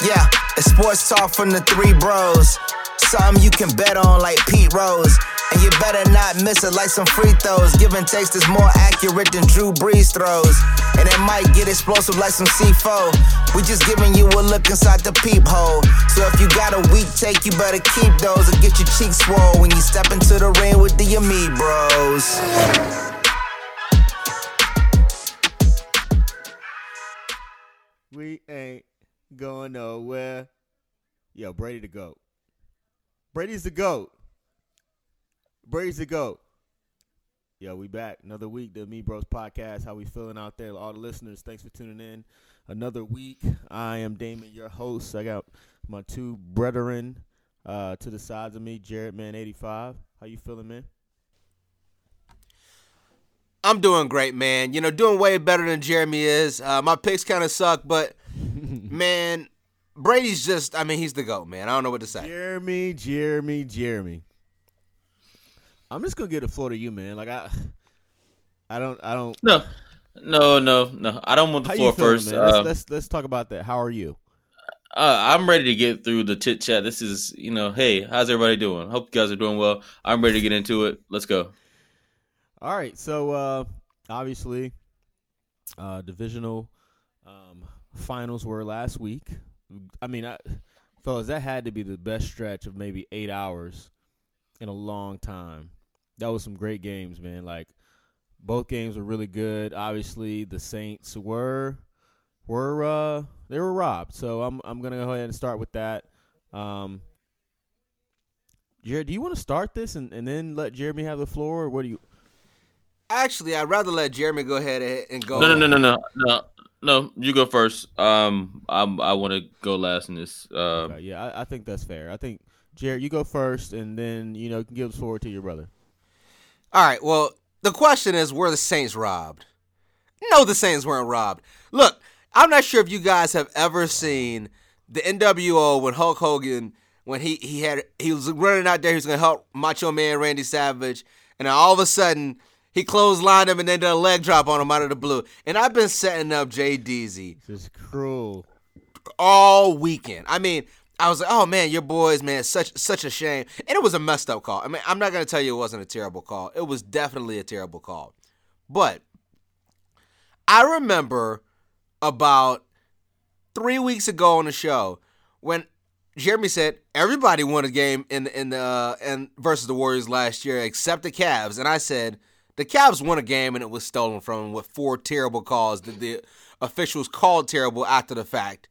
Yeah, it's sports talk from the three bros. Something you can bet on like Pete Rose. And you better not miss it like some free throws. Give and takes is more accurate than Drew Brees throws. And it might get explosive like some C4. We just giving you a look inside the peephole. So if you got a weak take, you better keep those and get your cheeks swole when you step into the ring with the Amid Bros. We ain't going nowhere. Yo, Brady the GOAT. Brady's the GOAT. Brady's the GOAT. Yo, we back. Another week, the Me Bros podcast. How we feeling out there? All the listeners, thanks for tuning in. Another week. I am Damon, your host. I got my two brethren uh, to the sides of me, Jared Man 85. How you feeling, man? I'm doing great, man. You know, doing way better than Jeremy is. Uh, my picks kind of suck, but man, Brady's just, I mean, he's the GOAT, man. I don't know what to say. Jeremy, Jeremy, Jeremy. I'm just gonna get the floor to you, man. Like I, I don't, I don't. No, no, no, no. I don't want the How floor feeling, first. man? Let's, Um, let's let's talk about that. How are you? uh, I'm ready to get through the chit chat. This is, you know, hey, how's everybody doing? Hope you guys are doing well. I'm ready to get into it. Let's go. All right, so uh, obviously, uh, divisional um, finals were last week. I mean, I, fellas, that had to be the best stretch of maybe eight hours in a long time. That was some great games, man. Like both games were really good. Obviously, the Saints were were uh, they were robbed. So I'm I'm gonna go ahead and start with that. Um, Jared, do you want to start this and, and then let Jeremy have the floor, or what do you? Actually, I'd rather let Jeremy go ahead and- and go. No, no, no, no, no, no, no. You go first. Um, I'm, I want to go last in this. Uh, Okay, yeah, I, I think that's fair. I think Jared, you go first, and then you know give the floor to your brother. All right, well, the question is were the Saints robbed? No, the Saints weren't robbed. Look, I'm not sure if you guys have ever seen the NWO when Hulk Hogan when he he had he was running out there, he was gonna help Macho Man Randy Savage, and all of a sudden he clotheslined him and then did a leg drop on him out of the blue. And I've been setting up Jay Deasy This is cruel. all weekend. I mean, I was like, oh man, your boys, man, such such a shame. And it was a messed up call. I mean, I'm not gonna tell you it wasn't a terrible call. It was definitely a terrible call. But I remember about three weeks ago on the show when Jeremy said everybody won a game in in the uh, in versus the Warriors last year except the Cavs, and I said the Cavs won a game and it was stolen from them with four terrible calls that the officials called terrible after the fact.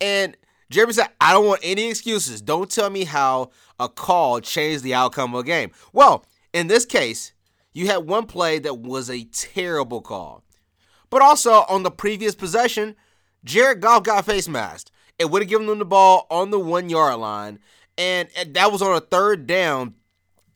And Jeremy said, I don't want any excuses. Don't tell me how a call changed the outcome of a game. Well, in this case, you had one play that was a terrible call. But also on the previous possession, Jared Goff got face masked. It would have given them the ball on the one yard line. And, that was on a third down,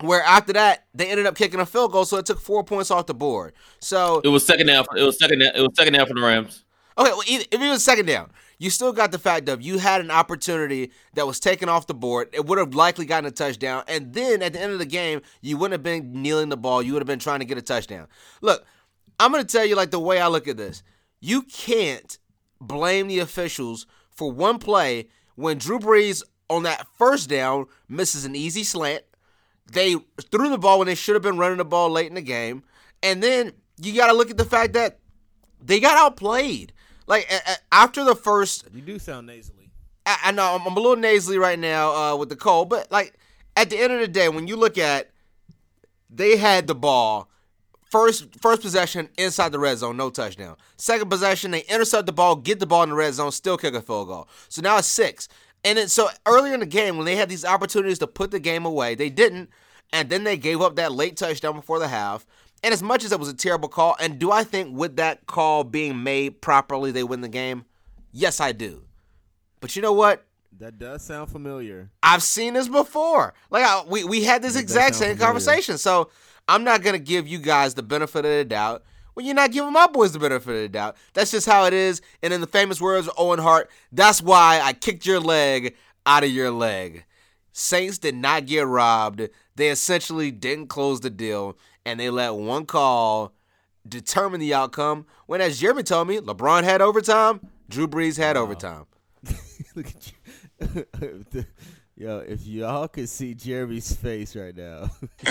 where after that, they ended up kicking a field goal, so it took four points off the board. So it was second down. It was second. It was second down for the Rams. Okay, well, either, if it was second down, you still got the fact of you had an opportunity that was taken off the board. It would have likely gotten a touchdown, and then at the end of the game, you wouldn't have been kneeling the ball. You would have been trying to get a touchdown. Look, I'm going to tell you like the way I look at this. You can't blame the officials for one play when Drew Brees on that first down misses an easy slant. They threw the ball when they should have been running the ball late in the game, and then you got to look at the fact that they got outplayed. Like a- a- after the first, You do sound nasally. I, I know I'm, I'm a little nasally right now uh, with the cold, but like at the end of the day, when you look at, they had the ball. First, first possession inside the red zone, no touchdown. Second possession, they intercept the ball, get the ball in the red zone, still kick a field goal. So now it's six. And then so earlier in the game, when they had these opportunities to put the game away, they didn't. And then they gave up that late touchdown before the half. And as much as it was a terrible call, and do I think with that call being made properly, they win the game? Yes, I do. But you know what? That does sound familiar. I've seen this before. Like I, we we had this That exact same familiar. conversation. So I'm not gonna give you guys the benefit of the doubt when you're not giving my boys the benefit of the doubt. That's just how it is. And in the famous words of Owen Hart, that's why I kicked your leg out of your leg. Saints did not get robbed. They essentially didn't close the deal, and they let one call determine the outcome. When, as Jeremy told me, LeBron had overtime, Drew Brees had overtime. Look at you. Yo, if y'all could see Jeremy's face right now.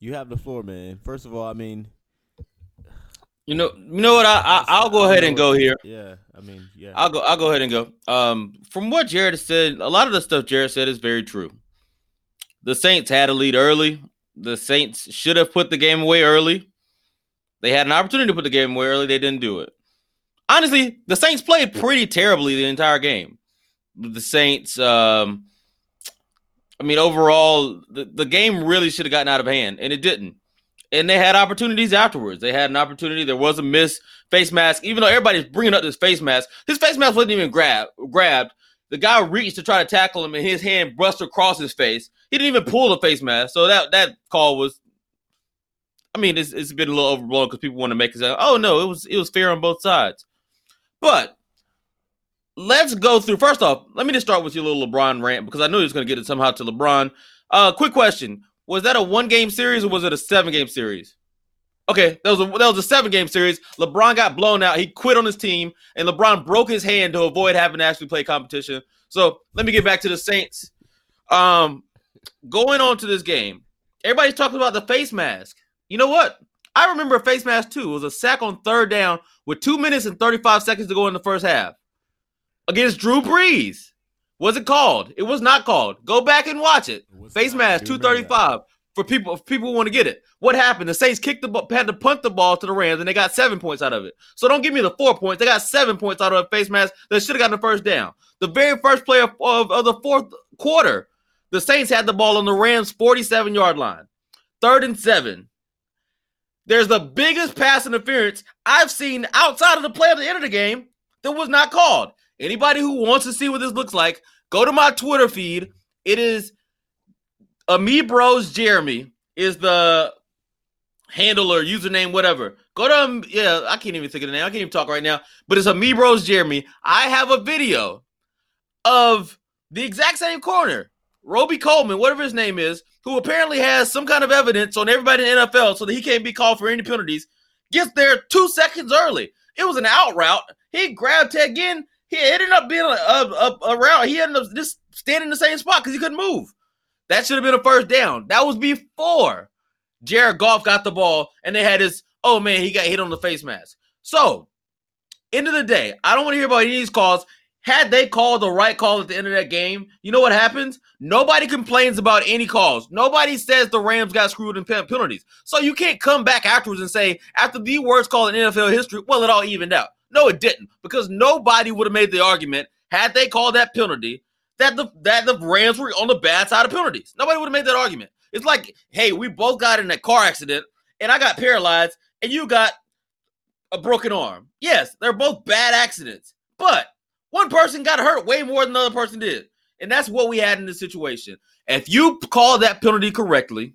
you have the floor, man. First of all, I mean, You know, you know what? I, I I'll go ahead and go here. Yeah, I mean, yeah. I'll go. I'll go ahead and go. Um, from what Jared said, a lot of the stuff Jared said is very true. The Saints had a lead early. The Saints should have put the game away early. They had an opportunity to put the game away early. They didn't do it. Honestly, the Saints played pretty terribly the entire game. The Saints, um, I mean, overall, the, the game really should have gotten out of hand, and it didn't. And they had opportunities afterwards. They had an opportunity. There was a miss face mask, even though everybody's bringing up this face mask. His face mask wasn't even grab, grabbed. The guy reached to try to tackle him, and his hand brushed across his face. He didn't even pull the face mask. So that that call was, I mean, it's, it's been a little overblown because people want to make it "Oh no, it was it was fair on both sides." But let's go through. First off, let me just start with your little LeBron rant because I knew he was going to get it somehow to LeBron. Uh, quick question: Was that a one game series or was it a seven game series? Okay, that was a that was a seven game series. LeBron got blown out. He quit on his team, and LeBron broke his hand to avoid having to actually play competition. So let me get back to the Saints. Um, going on to this game, everybody's talking about the face mask. You know what? I remember a face mask too. It was a sack on third down with two minutes and 35 seconds to go in the first half against Drew Brees. Was it called? It was not called. Go back and watch it. It Face mask, I do remember 235 for people if people want to get it. What happened? The Saints kicked the had to punt the ball to the Rams, and they got seven points out of it. So don't give me the four points. They got seven points out of a face mask. They should have gotten the first down. The very first play of, of, of the fourth quarter, the Saints had the ball on the Rams' 47 yard line. Third and seven. There's the biggest pass interference I've seen outside of the play at the end of the game that was not called. Anybody who wants to see what this looks like, go to my Twitter feed. It is Ami Bros Jeremy is the handler, username, whatever. Go to um, yeah, I can't even think of the name. I can't even talk right now. But it's Ami Bros Jeremy. I have a video of the exact same corner, Robey-Coleman, whatever his name is, who apparently has some kind of evidence on everybody in the NFL so that he can't be called for any penalties. Gets there two seconds early. It was an out route. He grabbed Ted Ginn. He ended up being a, a, a, route. He ended up just standing in the same spot because he couldn't move. That should have been a first down. That was before Jared Goff got the ball and they had his, oh man, he got hit on the face mask. So, end of the day, I don't want to hear about any of these calls. Had they called the right call at the end of that game, you know what happens? Nobody complains about any calls. Nobody says the Rams got screwed in penalties. So you can't come back afterwards and say, after the worst call in NFL history, well, it all evened out. No, it didn't, because nobody would have made the argument had they called that penalty that the that the Rams were on the bad side of penalties. Nobody would have made that argument. It's like, hey, we both got in a car accident, and I got paralyzed, and you got a broken arm. Yes, they're both bad accidents, but one person got hurt way more than the other person did. And that's what we had in this situation. If you call that penalty correctly,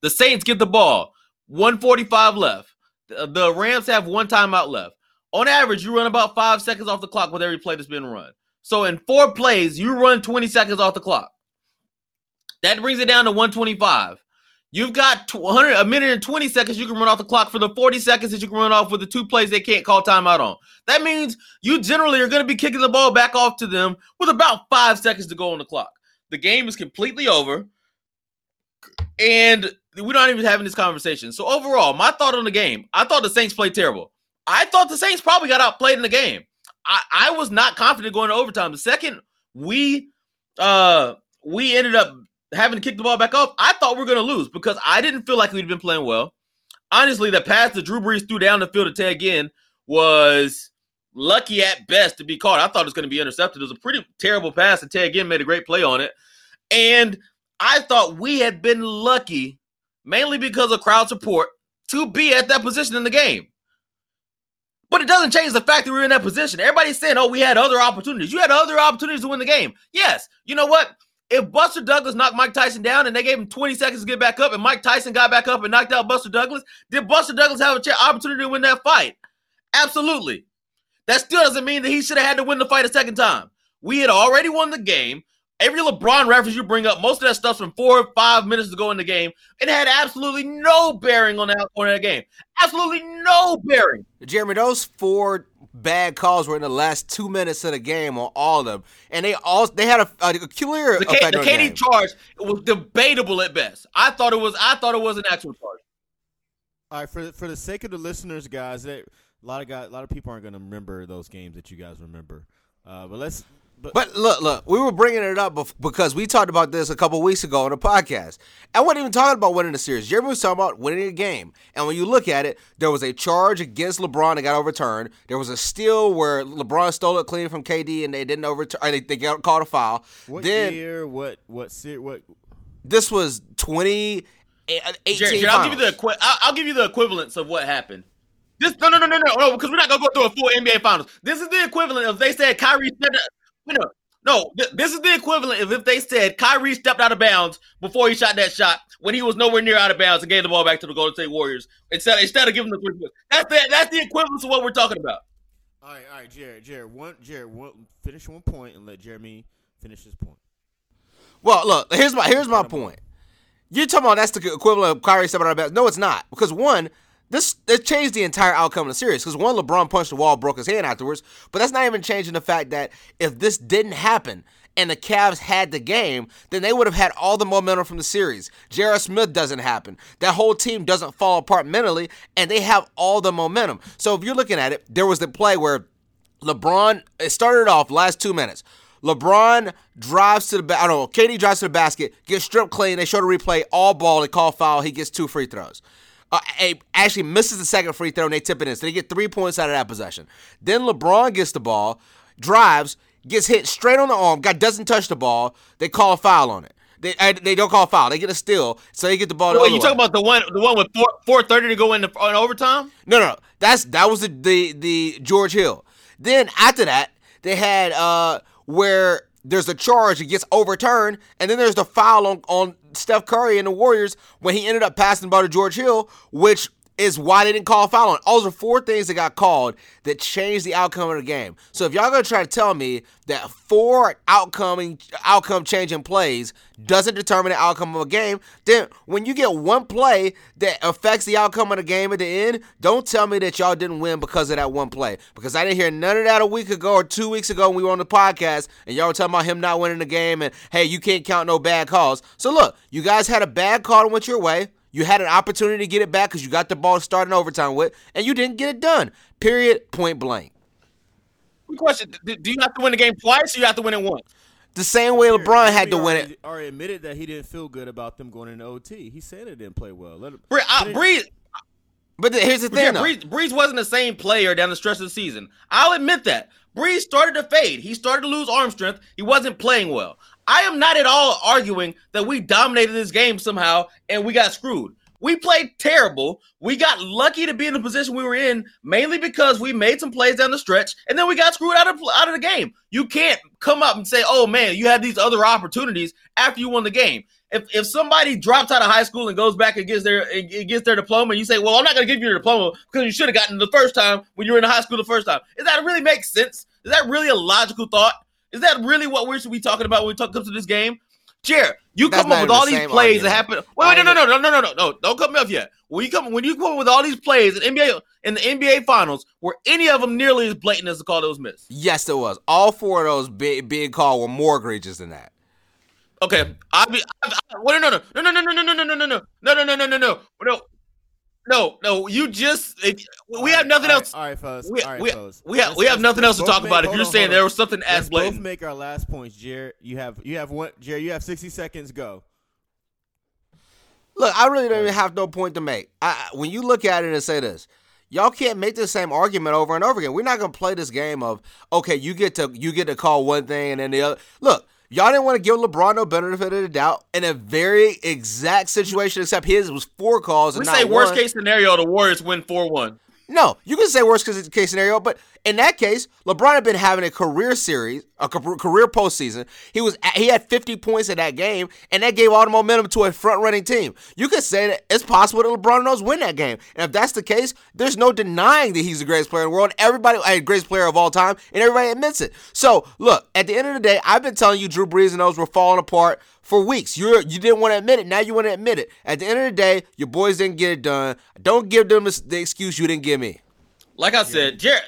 the Saints get the ball. 145 left. The Rams have one timeout left. On average, you run about five seconds off the clock with every play that's been run. So in four plays, you run 20 seconds off the clock. That brings it down to 125. You've got 200, a minute and 20 seconds you can run off the clock for the 40 seconds that you can run off with the two plays they can't call timeout on. That means you generally are going to be kicking the ball back off to them with about five seconds to go on the clock. The game is completely over. And we're not even having this conversation. So overall, my thought on the game, I thought the Saints played terrible. I thought the Saints probably got outplayed in the game. I, I was not confident going to overtime. The second we uh we ended up having to kick the ball back off, I thought we were going to lose because I didn't feel like we'd been playing well. Honestly, the pass that Drew Brees threw down the field to Ted Ginn was lucky at best to be caught. I thought it was going to be intercepted. It was a pretty terrible pass, and Ted Ginn made a great play on it. And I thought we had been lucky, mainly because of crowd support, to be at that position in the game. But it doesn't change the fact that we are in that position. Everybody's saying, oh, we had other opportunities. You had other opportunities to win the game. Yes. You know what? If Buster Douglas knocked Mike Tyson down and they gave him 20 seconds to get back up and Mike Tyson got back up and knocked out Buster Douglas, did Buster Douglas have a chance an opportunity to win that fight? Absolutely. That still doesn't mean that he should have had to win the fight a second time. We had already won the game. Every LeBron reference you bring up, most of that stuff's from four or five minutes to go in the game. It had absolutely no bearing on that on that game. Absolutely no bearing. Jeremy, those four bad calls were in the last two minutes of the game on all of them, and they all they had a, a clear The, K, effect the on KD game. charge was debatable at best. I thought it was. I thought it was an actual charge. All right, for for the sake of the listeners, guys, that, a lot of guys, a lot of people aren't going to remember those games that you guys remember. Uh, but let's. But, But look, look, we were bringing it up because we talked about this a couple weeks ago on the podcast. I wasn't even talking about winning the series. Jeremy was talking about winning a game. And when you look at it, there was a charge against LeBron that got overturned. There was a steal where LeBron stole it clean from KD and they didn't overturn. They, they got called a foul. what then year? What what ser- What? this was 20, eh, 18 Jared, Jared, I'll give you the equi- I'll, I'll give you the equivalence of what happened. This no no no no no no because we're not gonna go through a full NBA finals. This is the equivalent of they said Kyrie stepped out, no no th- this is the equivalent of if they said Kyrie stepped out of bounds before he shot that shot when he was nowhere near out of bounds and gave the ball back to the Golden State Warriors instead instead of giving the three points. That's the that's the equivalence of what we're talking about. All right, all right, Jared, Jared, one, Jared, one, finish one point and let Jeremy finish his point. Well, look, here's my here's my point. You're talking about that's the equivalent of Kyrie stepping out of bounds. No, it's not. Because one, this it changed the entire outcome of the series. Because one, LeBron punched the wall, broke his hand afterwards. But that's not even changing the fact that if this didn't happen and the Cavs had the game, then they would have had all the momentum from the series. J.R. Smith doesn't happen. That whole team doesn't fall apart mentally, and they have all the momentum. So if you're looking at it, there was the play where LeBron, it started off last two minutes. LeBron drives to the ba- I don't know, KD drives to the basket, gets stripped clean. They show the replay, all ball, they call foul. He gets two free throws. Uh, actually misses the second free throw and they tip it in. So they get three points out of that possession. Then LeBron gets the ball, drives, gets hit straight on the arm, guy doesn't touch the ball. They call a foul on it. They, uh, they don't call a foul. They get a steal, so they get the ball. the Wait, other you way. talking about the one the one with four four thirty to go in the overtime? No, no, no. That's that was the, the the George Hill. Then after that, they had uh where there's a charge that gets overturned, and then there's the foul on, on Steph Curry and the Warriors when he ended up passing by the to George Hill, which is why they didn't call foul on. All those are four things that got called that changed the outcome of the game. So if y'all gonna try to tell me that four outcome outcome changing plays doesn't determine the outcome of a game, then when you get one play that affects the outcome of the game at the end, don't tell me that y'all didn't win because of that one play. Because I didn't hear none of that a week ago or two weeks ago when we were on the podcast and y'all were talking about him not winning the game and hey, you can't count no bad calls. So look, you guys had a bad call that went your way. You had an opportunity to get it back because you got the ball starting overtime with, and you didn't get it done. Period. Point blank. Quick question: do, do you have to win the game twice, or you have to win it once? The same way LeBron had to win already, it. Already admitted that he didn't feel good about them going into OT. He said it didn't play well. Let him. I, Brees, But the- here's the Yeah, thing, though. Brees, Brees wasn't the same player down the stretch of the season. I'll admit that. Brees started to fade. He started to lose arm strength. He wasn't playing well. I am not at all arguing that we dominated this game somehow and we got screwed. We played terrible. We got lucky to be in the position we were in, mainly because we made some plays down the stretch, and then we got screwed out of out of the game. You can't come up and say, "Oh man, you had these other opportunities after you won the game." If if somebody drops out of high school and goes back and gets their and gets their diploma, and you say, "Well, I'm not going to give you your diploma because you should have gotten it the first time when you were in high school the first time," does that really make sense? Is that really a logical thought? Is that really what we should be talking about when we talk comes to this game? Jared, you That's come up with all the these plays that happen. Wait, wait, no, no, no, no, no, no, no, no! Don't cut me off yet. When you come, when you come up with all these plays in NBA in the NBA Finals, were any of them nearly as blatant as the call that was missed? Yes, it was. All four of those big big call were more egregious than that. Okay, I be. I, I, wait, no, no, no, no, no, no, no, no, no, no, no, no, no, no, no, no, no, no, no, no, no. You just. It, we have nothing All right, else. All right, fellas. We, all right, we, fellas. we have, we have nothing else to talk make- about. If you're on, saying there was something as Let's both blatant, make our last points, Jared. You have you have one, Jared. You have sixty seconds. Go. Look, I really don't even have no point to make. I, I- when you look at it and say this, y'all can't make the same argument over and over again. We're not gonna play this game of okay, you get to you get to call one thing and then the other. Look, y'all didn't want to give LeBron no benefit of the doubt in a very exact situation, except his was four calls we and not say worst one. case scenario, the Warriors win four one. No, you can say worst case case scenario, but in that case, LeBron had been having a career series, a ca- career postseason. He was he had 50 points in that game, and that gave all the momentum to a front running team. You could say that it's possible that LeBron knows win that game, and if that's the case, there's no denying that he's the greatest player in the world. Everybody, a greatest player of all time, and everybody admits it. So look, at the end of the day, I've been telling you Drew Brees and those were falling apart for weeks. You you didn't want to admit it. Now you want to admit it. At the end of the day, your boys didn't get it done. Don't give them the the excuse you didn't give me. Like I said, Jared,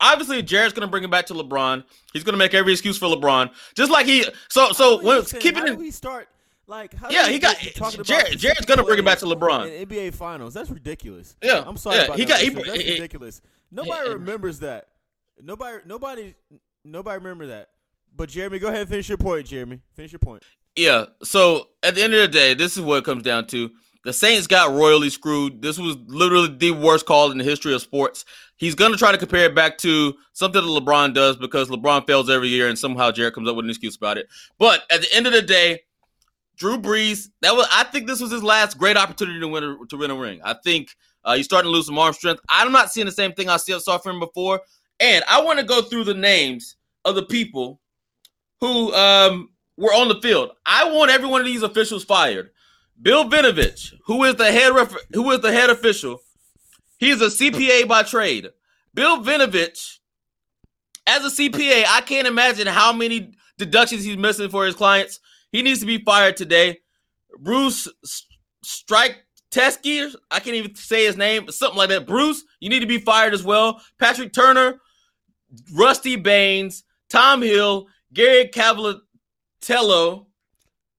obviously Jared's gonna bring it back to LeBron. He's gonna make every excuse for LeBron, just like he. So so when Listen, keeping how it. do we start? Like, how Yeah, do we he got- get to talking Jared- Jared's same gonna bring it back to LeBron. in NBA Finals. That's ridiculous. Yeah, I'm sorry yeah, about he that. got- he- listeners. That's he- ridiculous. Nobody he- remembers that. Nobody, nobody, nobody remember that. But Jeremy, go ahead and finish your point. Jeremy, finish your point. Yeah. So at the end of the day, this is what it comes down to. The Saints got royally screwed. This was literally the worst call in the history of sports. He's going to try to compare it back to something that LeBron does because LeBron fails every year and somehow Jared comes up with an excuse about it. But at the end of the day, Drew Brees, that was I think this was his last great opportunity to win a, to win a ring. I think uh, he's starting to lose some arm strength. I'm not seeing the same thing I saw from him before. And I want to go through the names of the people who um, were on the field. I want every one of these officials fired. Bill Vinovich, who is the head ref- who is the head official, he is a CPA by trade. Bill Vinovich, as a CPA, I can't imagine how many deductions he's missing for his clients. He needs to be fired today. Bruce Strike Teskey, I can't even say his name, something like that. Bruce, you need to be fired as well. Patrick Turner, Rusty Baynes, Tom Hill, Gary Cavatello,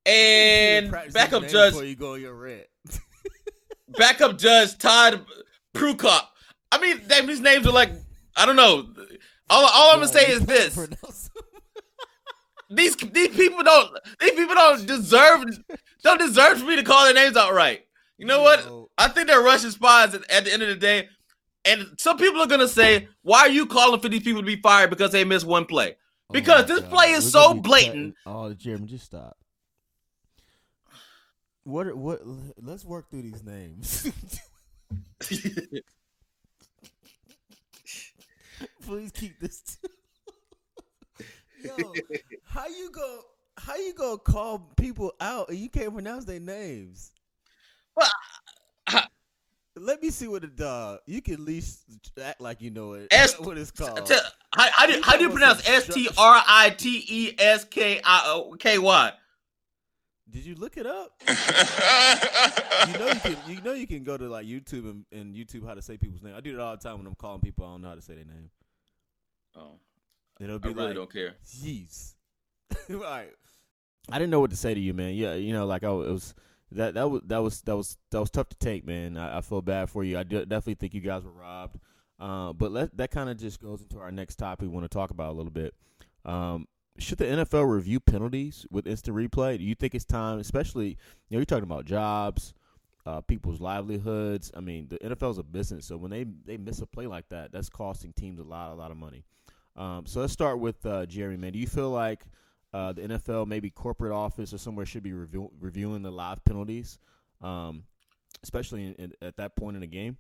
and backup judge, before you go your rant. backup judge Todd Prukop. I mean, these names are like I don't know. All, all I'm gonna say is this: these these people don't these people don't deserve don't deserve for me to call their names out right. You know what? I think they're Russian spies at, at the end of the day. And some people are gonna say, "Why are you calling for these people to be fired because they missed one play?" Oh because Oh this God. play is We're so blatant. Oh, Jeremy, just stop. What? are- What? Let's work through these names. Please keep this. Yo, how you go? How you gonna call people out and you can't pronounce their names? Well, I- Let me see what it does. You can at least act like you know it. S- what it's called. Tell- how, how do, how do you pronounce S T R I T E S K I uh, K Y? Did you look it up? you know you can. You know you can go to like YouTube and, and YouTube how to say people's name. I do it all the time when I'm calling people. I don't know how to say their name. Oh, And it'll I be really like, don't care. jeez. all right. I didn't know what to say to you, man. Yeah, you know, like I was, it was that that was that was that was that was tough to take, man. I, I feel bad for you. I de- definitely think you guys were robbed. Uh, but let, that kind of just goes into our next topic we want to talk about a little bit. Um, should the NFL review penalties with instant replay? Do you think it's time, especially you know you're talking about jobs, uh, people's livelihoods? I mean, the NFL is a business, so when they they miss a play like that, that's costing teams a lot a lot of money. Um, so let's start with uh, Jerry. Man, do you feel like uh, the NFL, maybe corporate office or somewhere, should be review- reviewing the live penalties, um, especially in, in, at that point in the game?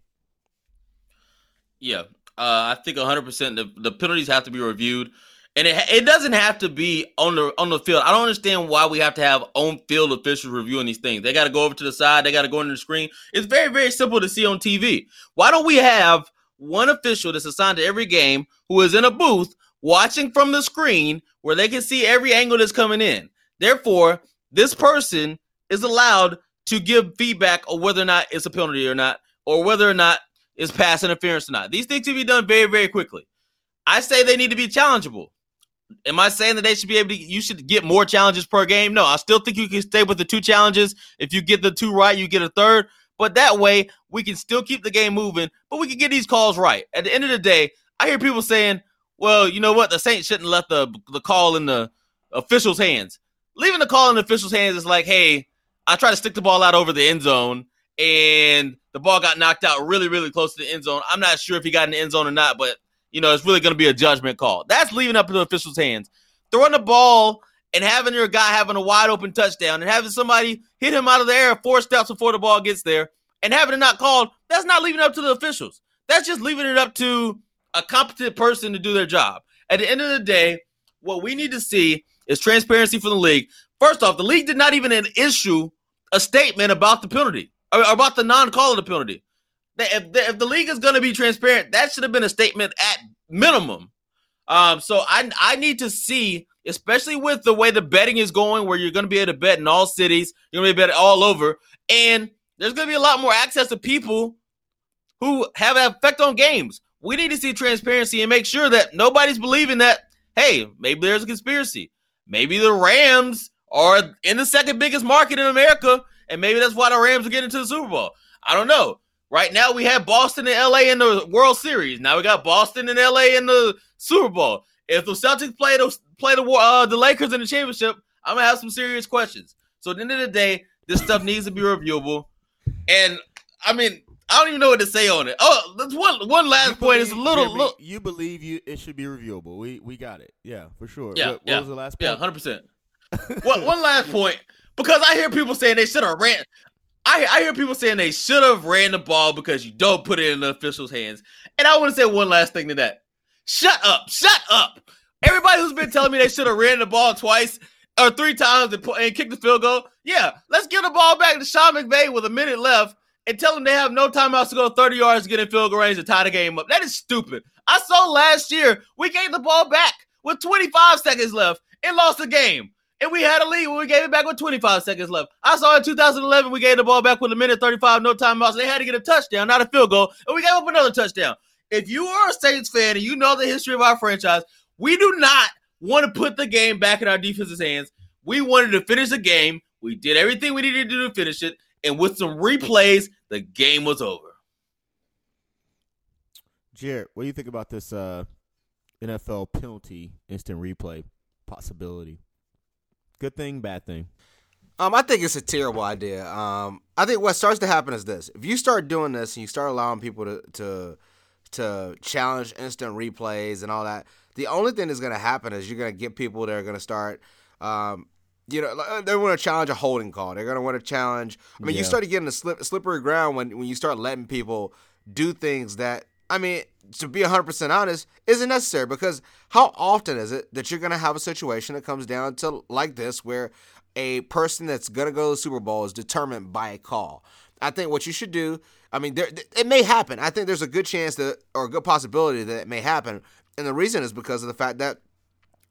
Yeah, uh, I think 100. percent The the penalties have to be reviewed, and it it doesn't have to be on the on the field. I don't understand why we have to have on field officials reviewing these things. They got to go over to the side. They got to go into the screen. It's very very simple to see on TV. Why don't we have one official that's assigned to every game who is in a booth watching from the screen where they can see every angle that's coming in? Therefore, this person is allowed to give feedback on whether or not it's a penalty or not, or whether or not it's pass interference or not. These things can be done very, very quickly. I say they need to be challengeable. Am I saying that they should be able to? You should get more challenges per game. No, I still think you can stay with the two challenges. If you get the two right, you get a third. But that way, we can still keep the game moving. But we can get these calls right. At the end of the day, I hear people saying, "Well, you know what? The Saints shouldn't let the the call in the officials' hands." Leaving the call in the officials' hands is like, "Hey, I try to stick the ball out over the end zone, and the ball got knocked out really, really close to the end zone. I'm not sure if he got in the end zone or not, but you know, it's really going to be a judgment call. That's leaving up to the officials' hands. Throwing the ball and having your guy having a wide open touchdown and having somebody hit him out of the air four steps before the ball gets there and having it not called, that's not leaving it up to the officials. That's just leaving it up to a competent person to do their job. At the end of the day, what we need to see is transparency from the league. First off, the league did not even issue a statement about the penalty or about the non-call of the penalty. If the, if the league is going to be transparent, that should have been a statement at minimum. Um, so I I need to see, especially with the way the betting is going, where you're going to be able to bet in all cities, you're going to be able to bet all over, and there's going to be a lot more access to people who have an effect on games. We need to see transparency and make sure that nobody's believing that, hey, maybe there's a conspiracy. Maybe the Rams are in the second biggest market in America, and maybe that's why the Rams are getting to the Super Bowl. I don't know. Right now, we have Boston and LA in the World Series. Now we got Boston and LA in the Super Bowl. If the Celtics play the play the uh, the Lakers in the championship, I'm gonna have some serious questions. So at the end of the day, this stuff needs to be reviewable. And I mean, I don't even know what to say on it. Oh, that's one one last You point. It's a little, yeah, we- You believe you it should be reviewable. We we got it. Yeah, for sure. Yeah, What, what was the last Point? yeah, hundred percent. One one last point because I hear people saying they should have ran. I I hear people saying they should have ran the ball because you don't put it in the officials' hands. And I want to say one last thing to that. Shut up! Shut up! Everybody who's been telling me they should have ran the ball twice or three times and, and kicked the field goal, yeah, let's give the ball back to Sean McVay with a minute left and tell them they have no timeouts to go 30 yards to get in field goal range to tie the game up. That is stupid. I saw last year we gave the ball back with 25 seconds left and lost the game. And we had a lead when we gave it back with 25 seconds left. I saw in 2011 we gave the ball back with a minute 35, no timeouts. They had to get a touchdown, not a field goal, and we gave up another touchdown. If you are a Saints fan and you know the history of our franchise, we do not want to put the game back in our defense's hands. We wanted to finish the game. We did everything we needed to do to finish it, and with some replays, the game was over. Jared, what do you think about this uh, NFL penalty instant replay possibility? Good thing, bad thing. Um, I think it's a terrible idea. Um, I think what starts to happen is this: if you start doing this and you start allowing people to to to challenge instant replays and all that, the only thing that's going to happen is you're going to get people that are going to start, um, you know, like, uh, they want to challenge a holding call. They're going to want to challenge. I mean, you start getting get a slip, slippery ground when when you start letting people do things that. I mean, to be 100% honest, isn't necessary because how often is it that you're going to have a situation that comes down to like this where a person that's going to go to the Super Bowl is determined by a call? I think what you should do, I mean, there, it may happen. I think there's a good chance that, or a good possibility that it may happen. And the reason is because of the fact that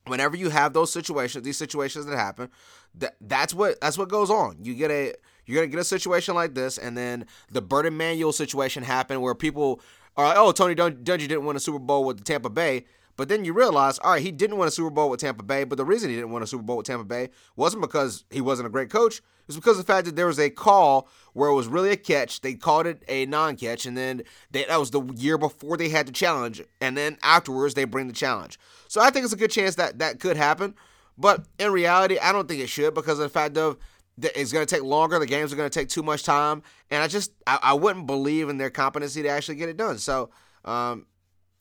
whenever you have those situations, these situations that happen, that that's what that's what goes on. You get a you're gonna get a situation like this, and then the Bert Emanuel situation happened where people are like, "Oh, Tony Dun- Dungy didn't win a Super Bowl with the Tampa Bay." But then you realize, all right, he didn't win a Super Bowl with Tampa Bay, but the reason he didn't win a Super Bowl with Tampa Bay wasn't because he wasn't a great coach. It was because of the fact that there was a call where it was really a catch. They called it a non-catch, and then they, that was the year before they had the challenge, and then afterwards they bring the challenge. So I think it's a good chance that that could happen. But in reality, I don't think it should because of the fact of that it's going to take longer. The games are going to take too much time, and I just I, I wouldn't believe in their competency to actually get it done. So, um,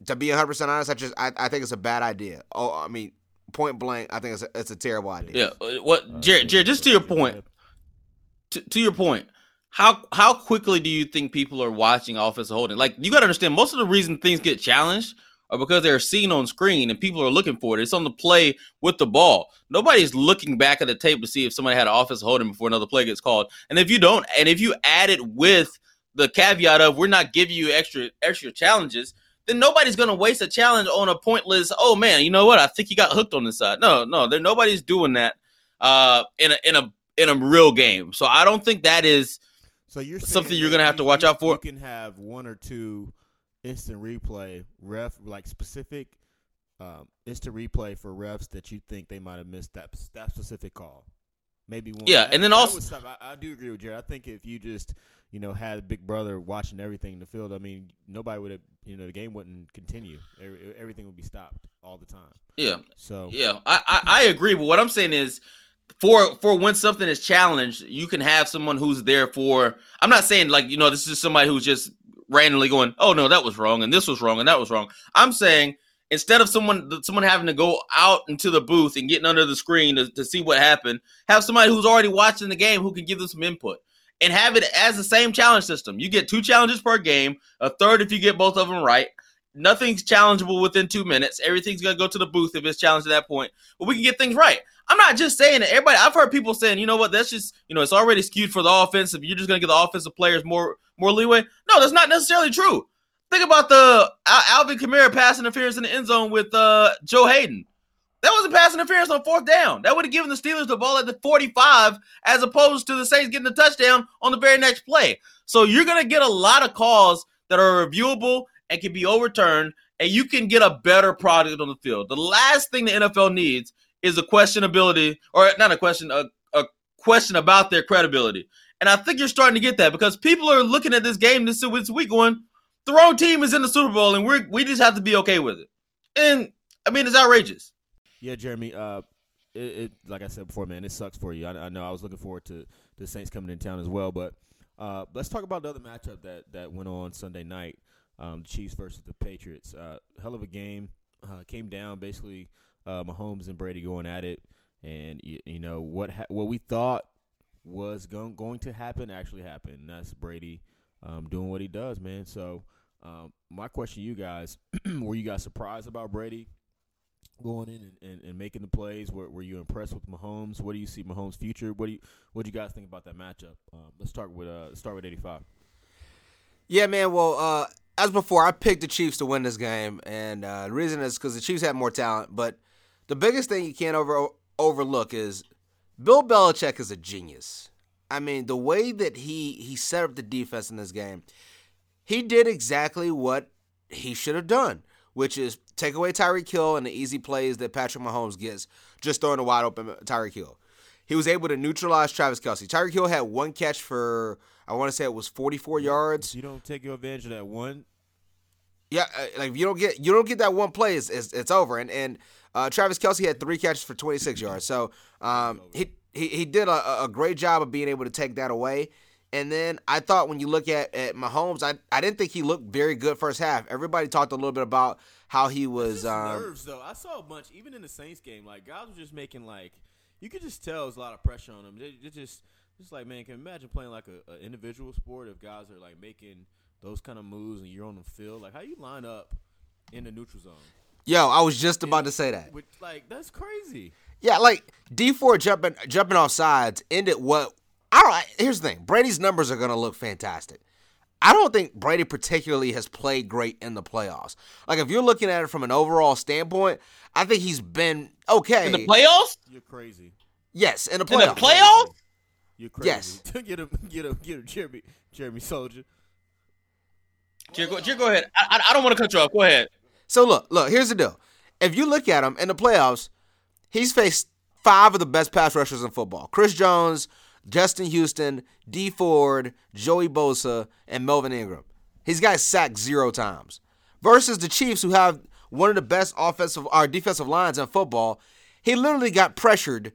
to be 100 percent honest, I just I, I think it's a bad idea. Oh, I mean, point blank, I think it's a, it's a terrible idea. Yeah. uh, What, Jared? Jared, just to your point, to, to your point, how how quickly do you think people are watching offensive holding? Like you got to understand, most of the reason things get challenged are because they're seen on screen and people are looking for it. It's on the play with the ball. Nobody's looking back at the tape to see if somebody had an offensive holding before another play gets called. And if you don't, and if you add it with the caveat of we're not giving you extra extra challenges, then nobody's gonna waste a challenge on a pointless. Oh man, you know what? I think he got hooked on this side. No, no, there nobody's doing that uh, in a in a in a real game. So I don't think that is. So you're Something you're gonna have to watch you- out for? You can have one or two instant replay ref like specific um, instant replay for refs that you think they might have missed that that specific call. Maybe one. Yeah, and then also- I, I do agree with Jared. I think if you just you know had Big Brother watching everything in the field, I mean nobody would have you know the game wouldn't continue. Everything would be stopped all the time. Yeah, So yeah, I, I I agree. But what I'm saying is, for for when something is challenged, you can have someone who's there for. I'm not saying like you know this is somebody who's just randomly going, oh no, that was wrong, and this was wrong, and that was wrong. I'm saying instead of someone someone having to go out into the booth and getting under the screen to, to see what happened, have somebody who's already watching the game who can give them some input. And have it as the same challenge system. You get two challenges per game, a third if you get both of them right. Nothing's challengeable within two minutes. Everything's gonna go to the booth if it's challenged at that point. But we can get things right. I'm not just saying it. Everybody, I've heard people saying, you know what, that's just, you know, it's already skewed for the offensive. You're just gonna give the offensive players more more leeway. No, that's not necessarily true. Think about the Alvin Kamara pass interference in the end zone with uh, Joe Haden. That wasn't pass interference on fourth down. That would have given the Steelers the ball at the 45 as opposed to the Saints getting the touchdown on the very next play. So you're going to get a lot of calls that are reviewable and can be overturned, and you can get a better product on the field. The last thing the NFL needs is a questionability, or not a question, a, a question about their credibility. And I think you're starting to get that because people are looking at this game this, this week going, the wrong team is in the Super Bowl, and we we just have to be okay with it. And I mean, it's outrageous. Yeah, Jeremy. Uh, it, it like I said before, man, it sucks for you. I, I know I was looking forward to the Saints coming in town as well, but uh, let's talk about the other matchup that that went on Sunday night. Um, the Chiefs versus the Patriots. Uh, hell of a game. Uh, came down basically. Uh, Mahomes and Brady going at it, and you, you know what ha- what we thought was going going to happen actually happened. And that's Brady um, doing what he does, man. So um, my question to you guys: Were you guys surprised about Brady going in and, and, and making the plays? Were, were you impressed with Mahomes? What do you see Mahomes' future? What do you what do you guys think about that matchup? Um, let's start with uh, start with eighty five. Yeah, man. Well, uh, as before, I picked the Chiefs to win this game, and uh, the reason is because the Chiefs had more talent. But the biggest thing you can't over overlook is Bill Belichick is a genius. I mean, the way that he he set up the defense in this game, he did exactly what he should have done, which is take away Tyreek Hill and the easy plays that Patrick Mahomes gets, just throwing a wide open Tyreek Hill. He was able to neutralize Travis Kelce. Tyreek Hill had one catch for I want to say it was 44 yards. You don't take your advantage of that one. Yeah, uh, like if you don't get you don't get that one play, it's it's, it's over. And and uh, Travis Kelce had three catches for 26 yards. So um, he he he did a, a great job of being able to take that away. And then I thought when you look at, at Mahomes, I, I didn't think he looked very good first half. Everybody talked a little bit about how he was. Um, nerves though. I saw a bunch even in the Saints game. Like guys were just making like you could just tell there's a lot of pressure on them. They, just just like man, can you imagine playing like a, a individual sport if guys are like making those kind of moves and you're on the field. Like how you line up in the neutral zone. Yo, I was just about to say that. Which, like that's crazy. Yeah, like Dee Ford jumping jumping off sides ended what I don't. Here's the thing: Brady's numbers are gonna look fantastic. I don't think Brady particularly has played great in the playoffs. Like if you're looking at it from an overall standpoint, I think he's been okay in the playoffs. You're crazy. Yes, in the playoffs. In the playoffs? You're crazy. Yes. get him, get him, get him, Jeremy, Jeremy Soldier. Jer, go, Jer, go ahead. I, I, I don't want to cut you off. Go ahead. So look, look. Here's the deal: if you look at him in the playoffs, he's faced five of the best pass rushers in football: Chris Jones, Justin Houston, Dee Ford, Joey Bosa, and Melvin Ingram. He's got sacked zero times. Versus the Chiefs, who have one of the best offensive or defensive lines in football, he literally got pressured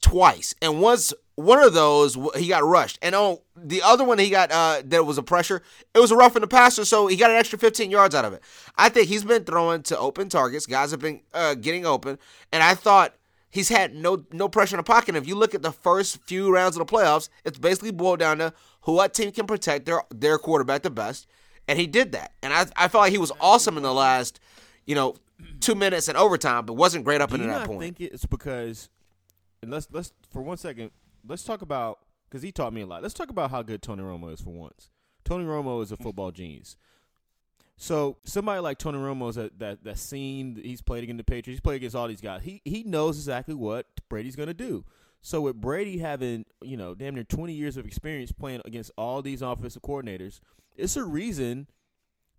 twice, and once one of those he got rushed, and on the other one he got uh that was a pressure. It was a rough in the passer, so he got an extra 15 yards out of it. I think he's been throwing to open targets. Guys have been uh, getting open, and I thought he's had no no pressure in the pocket. If you look at the first few rounds of the playoffs, it's basically boiled down to who what team can protect their their quarterback the best, and he did that. And I I felt like he was awesome in the last, you know, two minutes and overtime, but wasn't great up you that not point. think it's because? And let's let's for one second let's talk about because he taught me a lot. Let's talk about how good Tony Romo is for once. Tony Romo is a football genius. So somebody like Tony Romo's that that that seen he's played against the Patriots, he's played against all these guys. He he knows exactly what Brady's gonna do. So with Brady having you know damn near twenty years of experience playing against all these offensive coordinators, it's a reason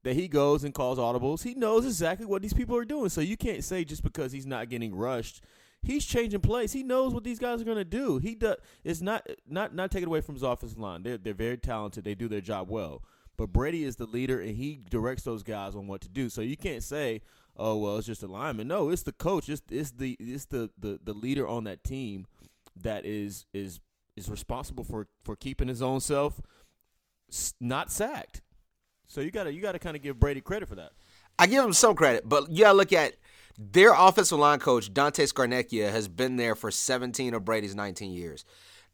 that he goes and calls audibles. He knows exactly what these people are doing. So you can't say just because he's not getting rushed, he's changing plays. He knows what these guys are going to do. He does. It's not not not taken away from his offensive line. They're they're very talented. They do their job well. But Brady is the leader, and he directs those guys on what to do. So you can't say, "Oh well, it's just a lineman." No, it's the coach. It's it's the it's the the, the leader on that team that is is is responsible for for keeping his own self not sacked. So you gotta you gotta kind of give Brady credit for that. I give him some credit, but you gotta look at their offensive line coach, Dante Scarnecchia, has been there for 17 of Brady's 19 years.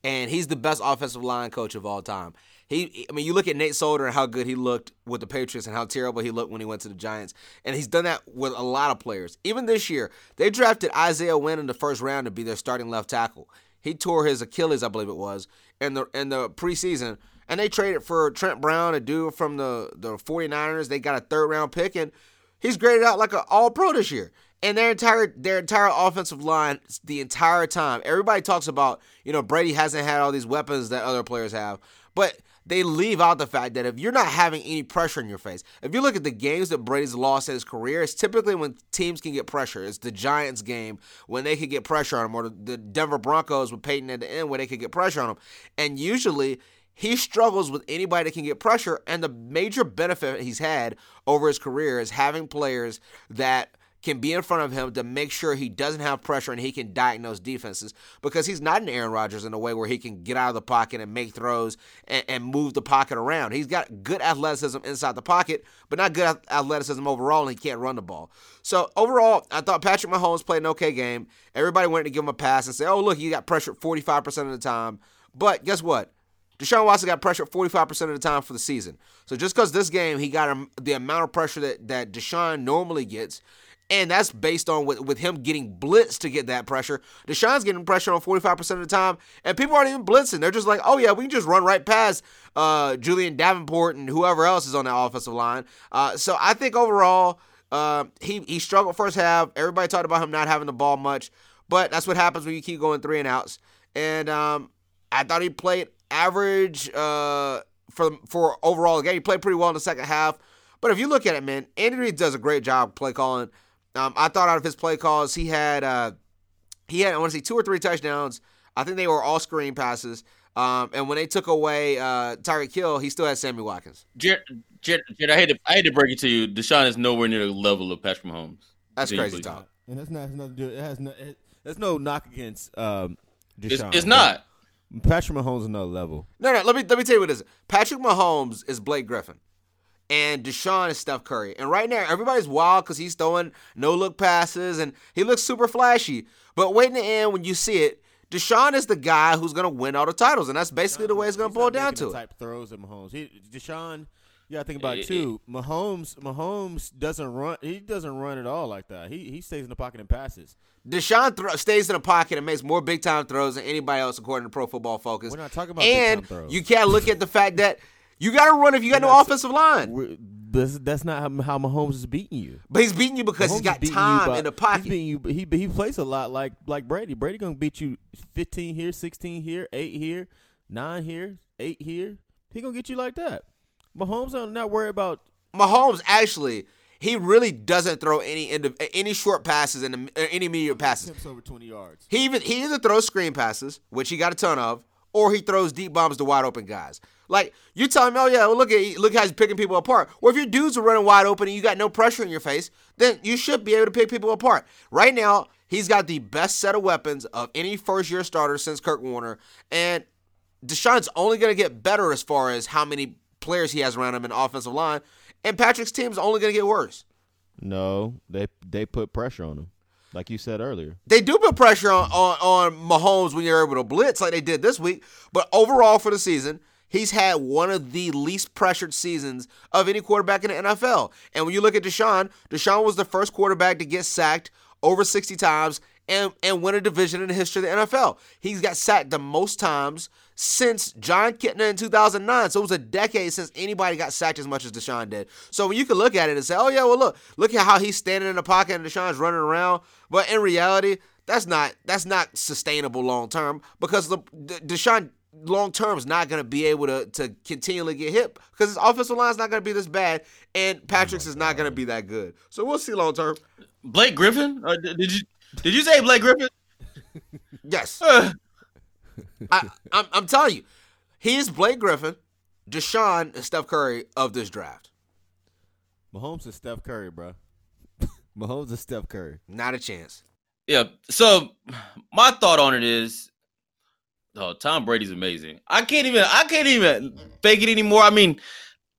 And he's the best offensive line coach of all time. He, I mean, you look at Nate Solder and how good he looked with the Patriots and how terrible he looked when he went to the Giants. And he's done that with a lot of players. Even this year, they drafted Isaiah Wynn in the first round to be their starting left tackle. He tore his Achilles, I believe it was, in the in the preseason. And they traded for Trent Brown, a dude from the, the 49ers. They got a third round pick, and he's graded out like an all pro this year. And their entire their entire offensive line the entire time. Everybody talks about, you know, Brady hasn't had all these weapons that other players have. But they leave out the fact that if you're not having any pressure in your face, if you look at the games that Brady's lost in his career, it's typically when teams can get pressure. It's the Giants game when they could get pressure on him, or the Denver Broncos with Peyton at the end where they could get pressure on him. And usually he struggles with anybody that can get pressure. And the major benefit he's had over his career is having players that can be in front of him to make sure he doesn't have pressure and he can diagnose defenses because he's not an Aaron Rodgers in a way where he can get out of the pocket and make throws and, and move the pocket around. He's got good athleticism inside the pocket, but not good athleticism overall, and he can't run the ball. So overall, I thought Patrick Mahomes played an okay game. Everybody wanted to give him a pass and say, "Oh, look, he got pressured 45% of the time." But guess what? Deshaun Watson got pressure 45% of the time for the season. So just because this game he got the amount of pressure that, that Deshaun normally gets, and that's based on with, with him getting blitzed to get that pressure. Deshaun's getting pressure on 45% of the time, and people aren't even blitzing. They're just like, oh, yeah, we can just run right past uh, Julie'n Davenport and whoever else is on that offensive line. Uh, so I think overall, uh, he, he struggled first half. Everybody talked about him not having the ball much, but that's what happens when you keep going three and outs. And um, I thought he played average uh, for for overall game. He played pretty well in the second half. But if you look at it, man, Andy Reid does a great job play calling. Um, I thought out of his play calls, he had uh, he had I want to say two or three touchdowns. I think they were all screen passes. Um, and when they took away uh, Tyreek Hill, he still had Sammy Watkins. Jared, Jared, Jared, I hate to I hate to break it to you, Deshaun is nowhere near the level of Patrick Mahomes. That's crazy talk. And that's not has nothing to do. It has no. It, there's no knock against um, Deshaun. It's, it's not. Patrick Mahomes is another level. No, no. Let me let me tell you what it is. Patrick Mahomes is Blake Griffin, and Deshaun is Steph Curry. And right now, everybody's wild because he's throwing no look passes and he looks super flashy. But wait in the end when you see it, Deshaun is the guy who's going to win all the titles, and that's basically the way it's going to boil down to. It. Type throws at Mahomes. He, Deshaun. Yeah, I think about it too. Mahomes, Mahomes doesn't run. He doesn't run at all like that. He he stays in the pocket and passes. Deshaun th- stays in the pocket and makes more big time throws than anybody else, according to Pro Football Focus. We're not talking about and big time throws. you can't look at the fact that you got to run if you got no offensive line. That's, that's not how, how Mahomes is beating you. But he's beating you because Mahomes he's got is beating you time by- in the pocket. He's beating you. He he plays a lot like like Brady. Brady gonna beat you fifteen here, sixteen here, eight here, nine here, eight here. He gonna get you like that. Mahomes are not worried about. Mahomes actually, he really doesn't throw any end any short passes and uh, any immediate passes. Attempts over twenty yards. He even he either throws screen passes, which he got a ton of, or he throws deep bombs to wide open guys. Like you're telling me, oh yeah, well, look at look how he's picking people apart. Well, if your dudes are running wide open and you got no pressure in your face, then you should be able to pick people apart. Right now, he's got the best set of weapons of any first year starter since Kurt Warner, and Deshaun's only going to get better as far as how many players he has around him in the offensive line, and Patrick's team's only going to get worse. No, they they put pressure on him, like you said earlier. They do put pressure on, on, on Mahomes when you're able to blitz like they did this week. But overall for the season, he's had one of the least pressured seasons of any quarterback in the NFL. And when you look at Deshaun, Deshaun was the first quarterback to get sacked over 60 times and, and win a division in the history of the NFL. He's got sacked the most times since Jon Kitna in 2009. So it was a decade since anybody got sacked as much as Deshaun did. So when you can look at it and say, oh, yeah, well, look, look at how he's standing in the pocket and Deshaun's running around. But in reality, that's not that's not sustainable long term because the, the Deshaun long term is not going to be able to to continually get hit because his offensive line is not going to be this bad and Patrick's is not going to be that good. So we'll see long term. Blake Griffin? Or did did you did you say Blake Griffin? Yes, Uh, I, I'm, I'm telling you, he is Blake Griffin, Deshaun, and Steph Curry of this draft. Mahomes is Steph Curry, bro. Mahomes is Steph Curry. Not a chance. yeah. So my thought on it is, oh, Tom Brady's amazing. I can't even I can't even fake it anymore. I mean,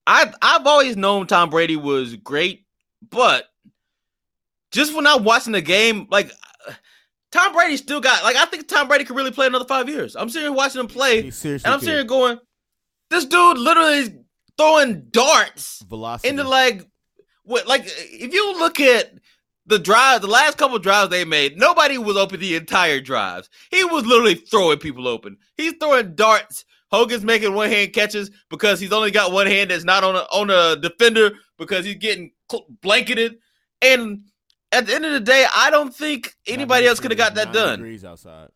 I I've always known Tom Brady was great, but just when I'm watching the game, like Tom Brady still got like I think Tom Brady could really play another five years. I'm sitting here watching him play, and I'm sitting here going, this dude literally is throwing darts velocity. into like what like if you look at the drive, the last couple drives they made, nobody was open the entire drives. He was literally throwing people open. He's throwing darts. Hogan's making one hand catches because he's only got one hand that's not on a on a defender because he's getting blanketed. And at the end of the day, I don't think anybody else could have got that Nine done Degrees outside.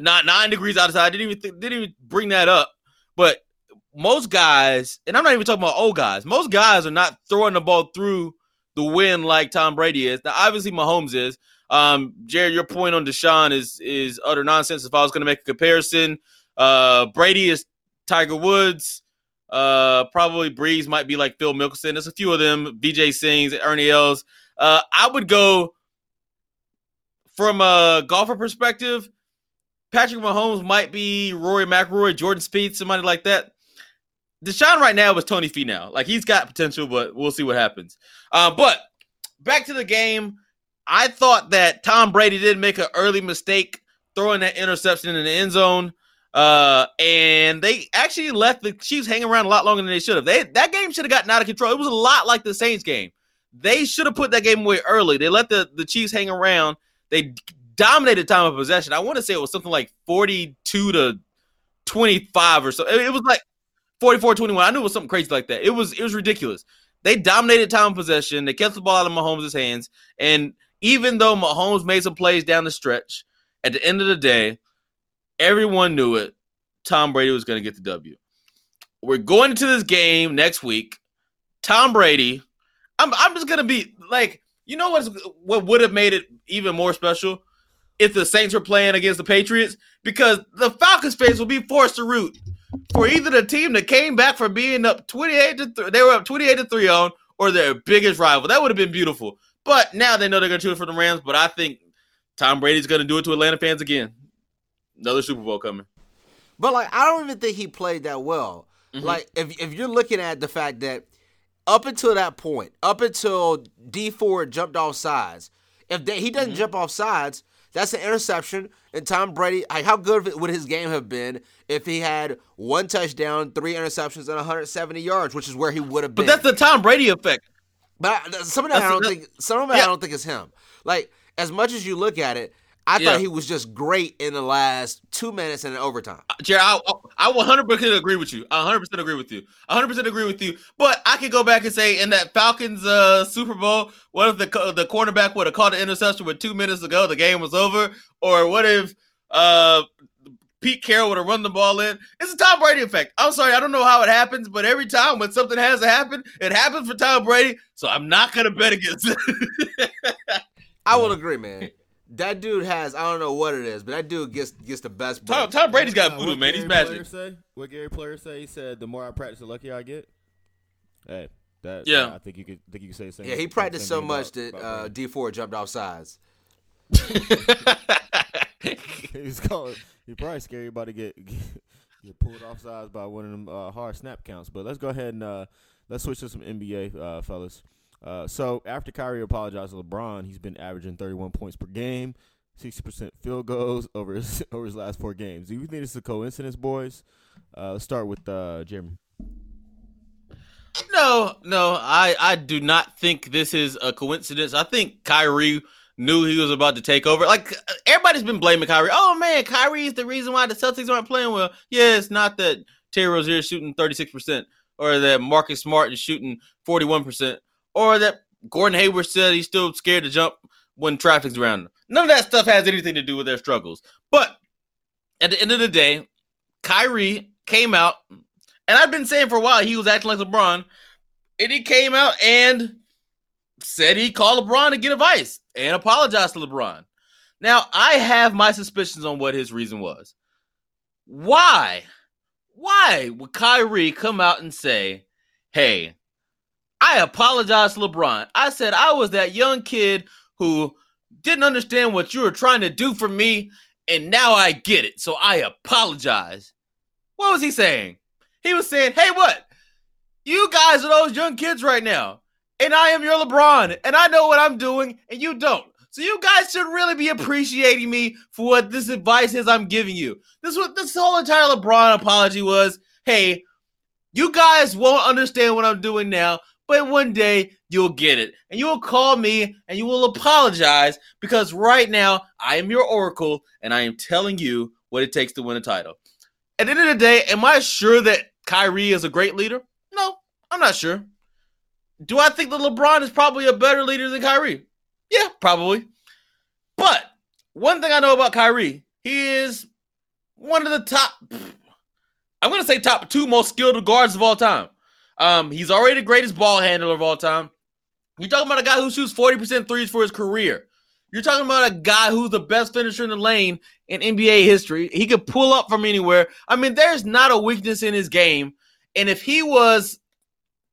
not nine degrees outside. Didn't even th- didn't even bring that up. But most guys, and I'm not even talking about old guys. Most guys are not throwing the ball through the wind like Tom Brady is. Now, obviously, Mahomes is. Um, Jared, your point on Deshaun is is utter nonsense. If I was going to make a comparison, uh, Brady is Tiger Woods. Uh, probably Brees might be like Phil Mickelson. There's a few of them. Vijay Singhs, Ernie Els. Uh, I would go from a golfer perspective. Patrick Mahomes might be Rory McIlroy, Jordan Spieth, somebody like that. Deshaun right now is Tony Finau. Like he's got potential, but we'll see what happens. Uh, but back to the game. I thought that Tom Brady did make an early mistake throwing that interception in the end zone. Uh, and they actually left the Chiefs hanging around a lot longer than they should have. They that game should have gotten out of control. It was a lot like the Saints game. They should have put that game away early. They let the, the Chiefs hang around. They dominated time of possession. I want to say it was something like 42 to 25 or so. It was like 44 21. I knew it was something crazy like that. It was it was ridiculous. They dominated time possession. They kept the ball out of Mahomes' hands. And even though Mahomes made some plays down the stretch, at the end of the day, everyone knew it. Tom Brady was going to get the W. We're going into this game next week. Tom Brady, I'm I'm just gonna be like, you know what's what would have made it even more special if the Saints were playing against the Patriots because the Falcons fans will be forced to root for either the team that came back from being up 28 to 3, they were up 28 to 3 on or their biggest rival. That would have been beautiful. But now they know they're going to choose for the Rams, but I think Tom Brady's going to do it to Atlanta fans again. Another Super Bowl coming. But like, I don't even think he played that well. Mhm. Like, if if you're looking at the fact that up until that point, up until Dee Ford jumped off sides, if they, he doesn't jump off sides, that's an interception. And Tom Brady, like, how good would his game have been if he had one touchdown, three interceptions, and 170 yards, which is where he would have been. But that's the Tom Brady effect. But I, some of that I don't that- think. Some of it I don't think is him. Like as much as you look at it, I Yeah. thought he was just great in the last two minutes in overtime. Jared, I, I 100% agree with you. I 100% agree with you. 100% agree with you. But I could go back and say in that Falcons uh, Super Bowl, what if the the cornerback would have caught an interception with two minutes ago? the game was over? Or what if uh, Pete Carroll would have run the ball in? It's a Tom Brady effect. I'm sorry, I don't know how it happens, but every time when something has to happen, it happens for Tom Brady. So I'm not going to bet against it. I will agree, man. That dude has I don't know what it is, but that dude gets gets the best. Tom, break. Tom Brady's got voodoo, what man. He's Gary magic. Player Say, what Gary Player say? He said, "The more I practice, the luckier I get." Hey, that Yeah. I think you could think you could say the same. Thing. Yeah, he practiced so much about- that about uh, Dee Ford jumped off sides. he was calling. He probably scared you about to get get pulled off sides by one of them uh, hard snap counts. But let's go ahead and uh, let's switch to some NBA, uh, fellas. Uh, so after Kyrie apologized to LeBron, he's been averaging 31 points per game, 60% field goals over his over his last four games. Do you think this is a coincidence, boys? Uh, let's start with uh, Jeremy. No, no, I, I do not think this is a coincidence. I think Kyrie knew he was about to take over. Like everybody's been blaming Kyrie. Oh man, Kyrie is the reason why the Celtics aren't playing well. Yeah, it's not that Terry Rozier is shooting 36%, or that Marcus Smart is shooting 41%, or that Gordon Hayward said he's still scared to jump when traffic's around him. None of that stuff has anything to do with their struggles. But at the end of the day, Kyrie came out, and I've been saying for a while he was acting like LeBron, and he came out and said he called LeBron to get advice and apologized to LeBron. Now, I have my suspicions on what his reason was. Why? Why would Kyrie come out and say, hey, I apologize LeBron. I said I was that young kid who didn't understand what you were trying to do for me, and now I get it. So I apologize. What was he saying? He was saying, hey, what? You guys are those young kids right now, and I am your LeBron, and I know what I'm doing, and you don't. So you guys should really be appreciating me for what this advice is I'm giving you. This what this whole entire LeBron apology was. Hey, you guys won't understand what I'm doing now, but one day you'll get it. And you will call me and you will apologize because right now I am your oracle and I am telling you what it takes to win a title. At the end of the day, am I sure that Kyrie is a great leader? No, I'm not sure. Do I think that LeBron is probably a better leader than Kyrie? Yeah, probably. But one thing I know about Kyrie, he is one of the top I'm gonna say top two most skilled guards of all time. Um, he's already the greatest ball handler of all time. You're talking about a guy who shoots 40% threes for his career. You're talking about a guy who's the best finisher in the lane in NBA history. He could pull up from anywhere. I mean, there's not a weakness in his game. And if he was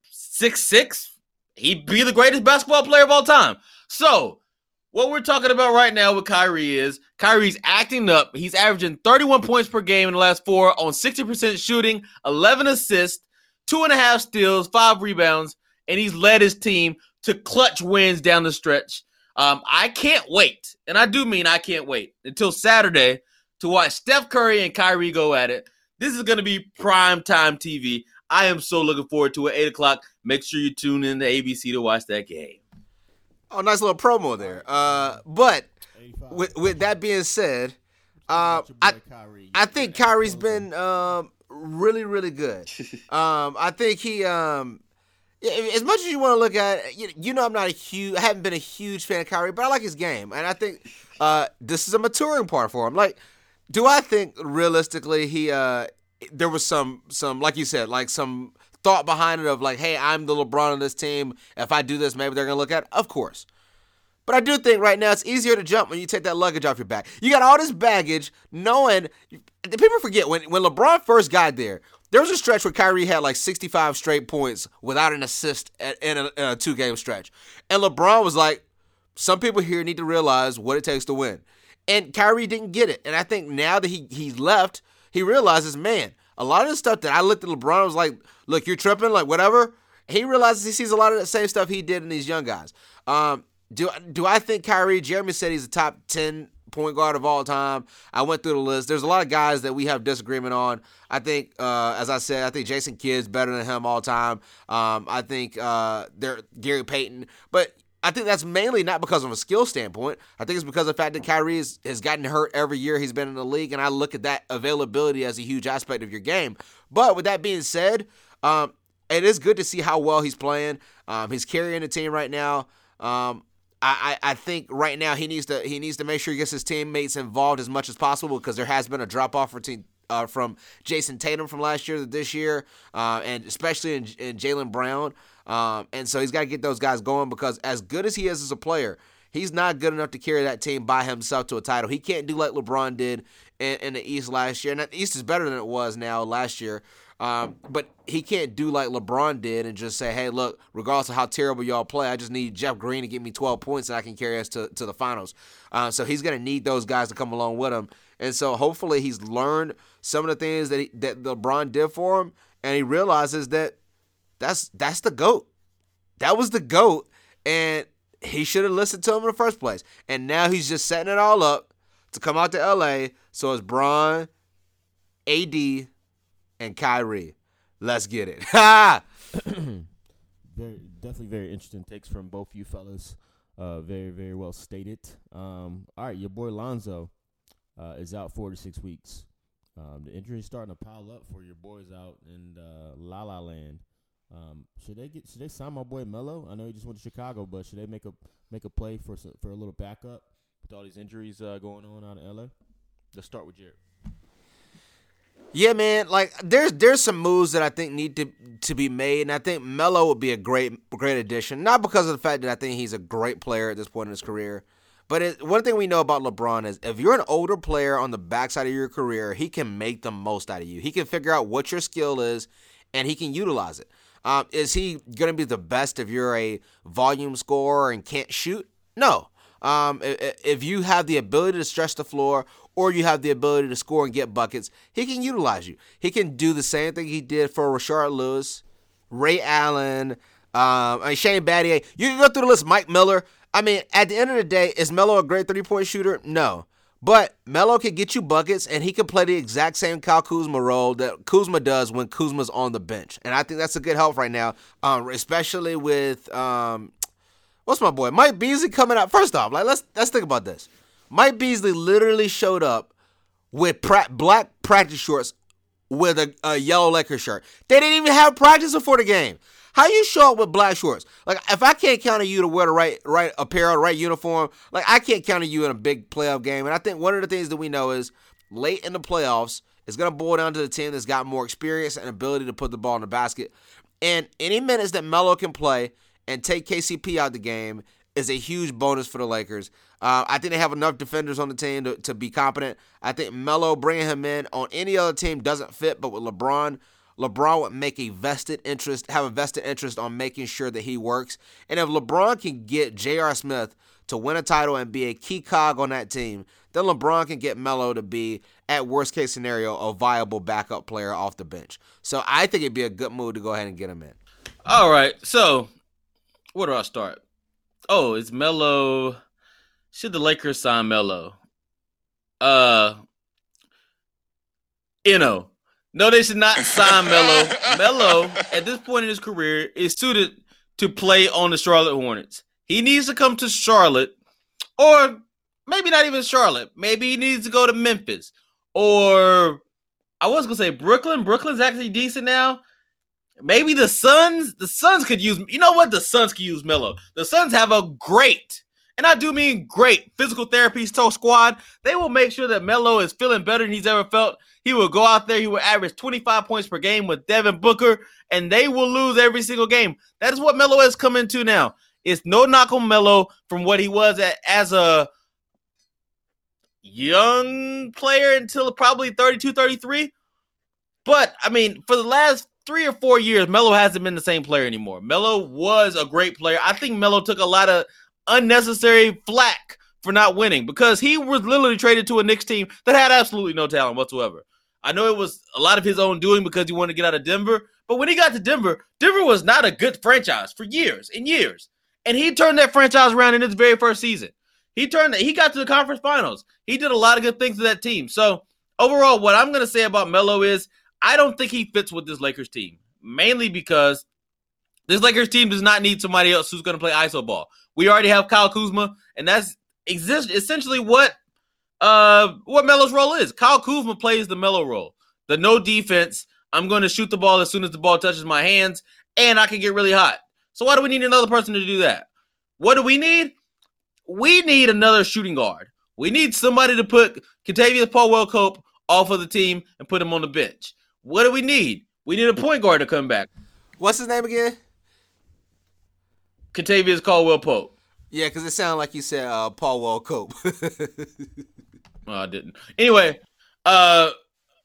six six, he'd be the greatest basketball player of all time. So, what we're talking about right now with Kyrie is Kyrie's acting up. He's averaging 31 points per game in the last four on 60% shooting, 11 assists, two and a half steals, five rebounds, and he's led his team to clutch wins down the stretch. Um, I can't wait, and I do mean I can't wait until Saturday to watch Steph Curry and Kyrie go at it. This is going to be prime time TV. I am so looking forward to it. Eight o'clock. Make sure you tune in to ABC to watch that game. Oh, nice little promo there. Uh, but with with that being said, uh, I I think Kyrie's been um really really good. Um, I think he um. As much as you want to look at, it, you know, I'm not a huge, I haven't been a huge fan of Kyrie, but I like his game, and I think uh, this is a maturing part for him. Like, do I think realistically he uh, there was some some like you said, like some thought behind it of like, hey, I'm the LeBron of this team. If I do this, maybe they're gonna look at it. Of course. But I do think right now it's easier to jump when you take that luggage off your back. You got all this baggage, knowing people forget when when LeBron first got there. There was a stretch where Kyrie had like 65 straight points without an assist in a, a two game stretch, and LeBron was like, "Some people here need to realize what it takes to win." And Kyrie didn't get it, and I think now that he he left, he realizes, man, a lot of the stuff that I looked at LeBron was like, look, you're tripping, like whatever. He realizes he sees a lot of the same stuff he did in these young guys. Um, do do I think Kyrie? Jeremy said he's a top ten point guard of all time. I went through the list. There's a lot of guys that we have disagreement on. I think, uh, as I said, I think Jason Kidd's better than him all time. Um, I think uh, they're Gary Payton, but I think that's mainly not because of a skill standpoint. I think it's because of the fact that Kyrie has, has gotten hurt every year he's been in the league, and I look at that availability as a huge aspect of your game. But with that being said, um, it is good to see how well he's playing. Um, he's carrying the team right now. Um, I, I, think right now he needs to he needs to make sure he gets his teammates involved as much as possible because there has been a drop off for team, uh, from Jayson Tatum from last year to this year, uh, and especially in, in Jaylen Brown. Um, and so he's got to get those guys going because as good as he is as a player, he's not good enough to carry that team by himself to a title. He can't do like LeBron did in, in the East last year. And the East is better than it was now last year. Um, but he can't do like LeBron did and just say, hey, look, regardless of how terrible y'all play, I just need Jeff Green to give me 12 points and I can carry us to, to the finals. Uh, so he's going to need those guys to come along with him. And so hopefully he's learned some of the things that, he, that LeBron did for him and he realizes that that's that's the goat. That was the goat, and he should have listened to him in the first place. And now he's just setting it all up to come out to LA. So it's Bron, AD, and Kyrie. Let's get it. Very definitely very interesting takes from both you fellas. Uh, very very well stated. Um, all right, your boy Lonzo uh, is out four to six weeks. Um, the injury is starting to pile up for your boys out in uh, La La Land. Um, should they get should they sign my boy Melo? I know he just went to Chicago, but should they make a make a play for for a little backup with all these injuries uh, going on out in LA? Let's start with Jared. Yeah, man. Like there's there's some moves that I think need to to be made, and I think Melo would be a great great addition. Not because of the fact that I think he's a great player at this point in his career, but it, one thing we know about LeBron is if you're an older player on the backside of your career, he can make the most out of you. He can figure out what your skill is, and he can utilize it. Um, is he going to be the best if you're a volume scorer and can't shoot? No. Um, if you have the ability to stretch the floor or you have the ability to score and get buckets, he can utilize you. He can do the same thing he did for Rashard Lewis, Ray Allen, um, Shane Battier. You can go through the list. Mike Miller. I mean, at the end of the day, is Melo a great three point shooter? No. But Melo can get you buckets, and he can play the exact same Kyle Kuzma role that Kuzma does when Kuzma's on the bench, and I think that's a good help right now, um, especially with um, what's my boy Mike Beasley coming out. First off, like let's let's think about this. Mike Beasley literally showed up with pra- black practice shorts with a, a yellow Laker shirt. They didn't even have practice before the game. How you show up with black shorts? Like if I can't count on you to wear the right right apparel, the right uniform, like I can't count on you in a big playoff game. And I think one of the things that we know is late in the playoffs, It's going to boil down to the team that's got more experience and ability to put the ball in the basket. And any minutes that Melo can play and take KCP out the game is a huge bonus for the Lakers. Uh, I think they have enough defenders on the team to, to be competent. I think Melo bringing him in on any other team doesn't fit, but with LeBron, LeBron would make a vested interest, have a vested interest on making sure that he works. And if LeBron can get J.R. Smith to win a title and be a key cog on that team, then LeBron can get Melo to be, at worst case scenario, a viable backup player off the bench. So I think it'd be a good move to go ahead and get him in. All right. So where do I start? Oh, it's Melo. Should the Lakers sign Melo? Uh, you know, no, they should not sign Melo. Melo, at this point in his career, is suited to play on the Charlotte Hornets. He needs to come to Charlotte, or maybe not even Charlotte. Maybe he needs to go to Memphis, or I was gonna say Brooklyn. Brooklyn's actually decent now. Maybe the Suns. The Suns could use. You know what? The Suns could use Melo. The Suns have a great, and I do mean great, physical therapy squad. They will make sure that Melo is feeling better than he's ever felt. He will go out there. He will average 25 points per game with Devin Booker, and they will lose every single game. That is what Melo has come into now. It's no knock on Melo from what he was at, as a young player until probably 32, 33. But I mean, for the last three or four years, Melo hasn't been the same player anymore. Melo was a great player. I think Melo took a lot of unnecessary flack for not winning because he was literally traded to a Knicks team that had absolutely no talent whatsoever. I know it was a lot of his own doing because he wanted to get out of Denver, but when he got to Denver, Denver was not a good franchise for years and years. And he turned that franchise around in his very first season. He turned he got to the conference finals. He did a lot of good things to that team. So overall, what I'm gonna say about Melo is I don't think he fits with this Lakers team, mainly because this Lakers team does not need somebody else who's going to play iso ball. We already have Kyle Kuzma, and that's exist essentially what uh what Melo's role is. Kyle Kuzma plays the Melo role, the no defense. I'm going to shoot the ball as soon as the ball touches my hands, and I can get really hot. So why do we need another person to do that? What do we need? We need another shooting guard. We need somebody to put Kentavious Paul Wellcope off of the team and put him on the bench. What do we need? We need a point guard to come back. What's his name again? Kentavious Caldwell Pope. Yeah, because it sounded like you said uh, Paul Wall Cope. well, I didn't. Anyway, uh,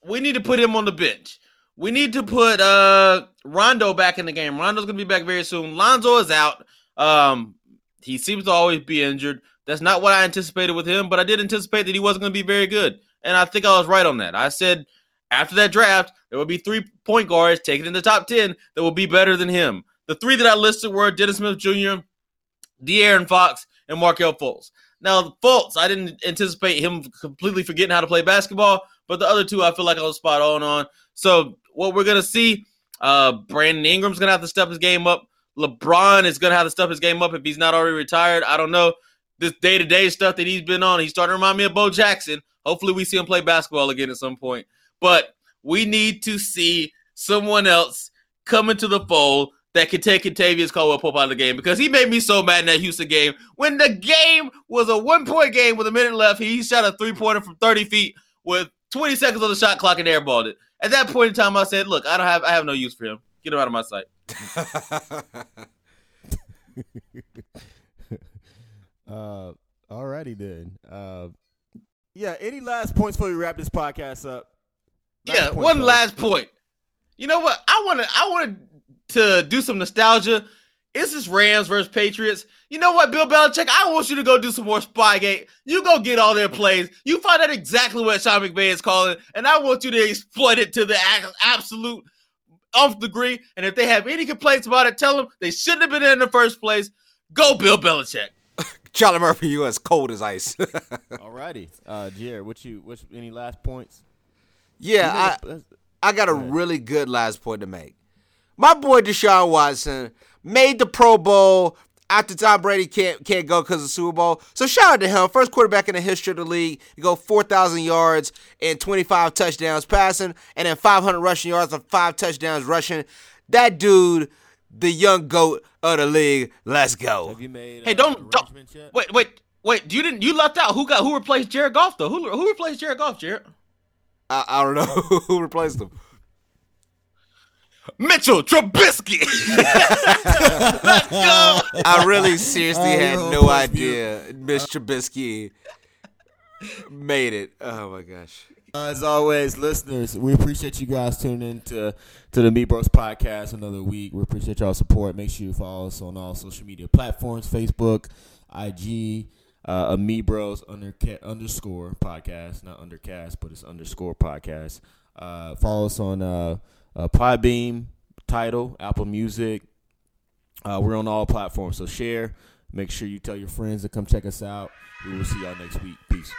we need to put him on the bench. We need to put uh Rondo back in the game. Rondo's gonna be back very soon. Lonzo is out. Um, he seems to always be injured. That's not what I anticipated with him, but I did anticipate that he wasn't gonna be very good, and I think I was right on that. I said after that draft, there will be three point guards taken in the top 10 that will be better than him. The three that I listed were Dennis Smith Jr., De'Aaron Fox, and Markelle Fultz. Now, Fultz, I didn't anticipate him completely forgetting how to play basketball, but the other two I feel like I was spot on on. So, what we're going to see, uh, Brandon Ingram's going to have to step his game up. LeBron is going to have to step his game up if he's not already retired. I don't know. This day to day stuff that he's been on, he's starting to remind me of Bo Jackson. Hopefully, we see him play basketball again at some point but we need to see someone else come into the fold that can take Kentavious Caldwell Pope out of the game because he made me so mad in that Houston game. When the game was a one point game with a minute left, he shot a three pointer from 30 feet with 20 seconds on the shot clock and airballed it. At that point in time, I said, "Look, I don't have, I have no use for him. Get him out of my sight." uh, alrighty then. Uh, yeah. Any last points before we wrap this podcast up? Last yeah, one last point. You know what? I want to I want to do some nostalgia. Is this Rams versus Patriots? You know what, Bill Belichick? I want you to go do some more Spygate. You go get all their plays. You find out exactly what Sean McVay is calling, and I want you to exploit it to the absolute nth degree. And if they have any complaints about it, tell them they shouldn't have been there in the first place. Go, Bill Belichick. Charlie Murphy, you as cold as ice. Alrighty, uh, Jared, what you, what any last points? Yeah, I, I got a really good last point to make. My boy Deshaun Watson made the Pro Bowl after Tom Brady can't can't go because of the Super Bowl. So shout out to him. First quarterback in the history of the league to go 4,000 yards and 25 touchdowns passing, and then 500 rushing yards and five touchdowns rushing. That dude, the young goat of the league. Let's go. Have you made? Hey, don't, uh, don't wait, wait, wait. You didn't. You left out who got who replaced Jared Goff though. Who who replaced Jared Goff, Jared? I, I don't know who replaced him. Mitchell Trubisky. Let's go. I really seriously Oh, had no, no idea Mitch Trubisky made it. Oh my gosh. As always, listeners, we appreciate you guys tuning in to, to the Meat Bros podcast another week. We appreciate y'all support. Make sure you follow us on all social media platforms Facebook, IG, uh, Bros under, underscore podcast. Not undercast, but it's underscore podcast. Uh, follow us on uh, uh, Podbean, Title, Apple Music. Uh, we're on all platforms, so share. Make sure you tell your friends to come check us out. We will see y'all next week. Peace.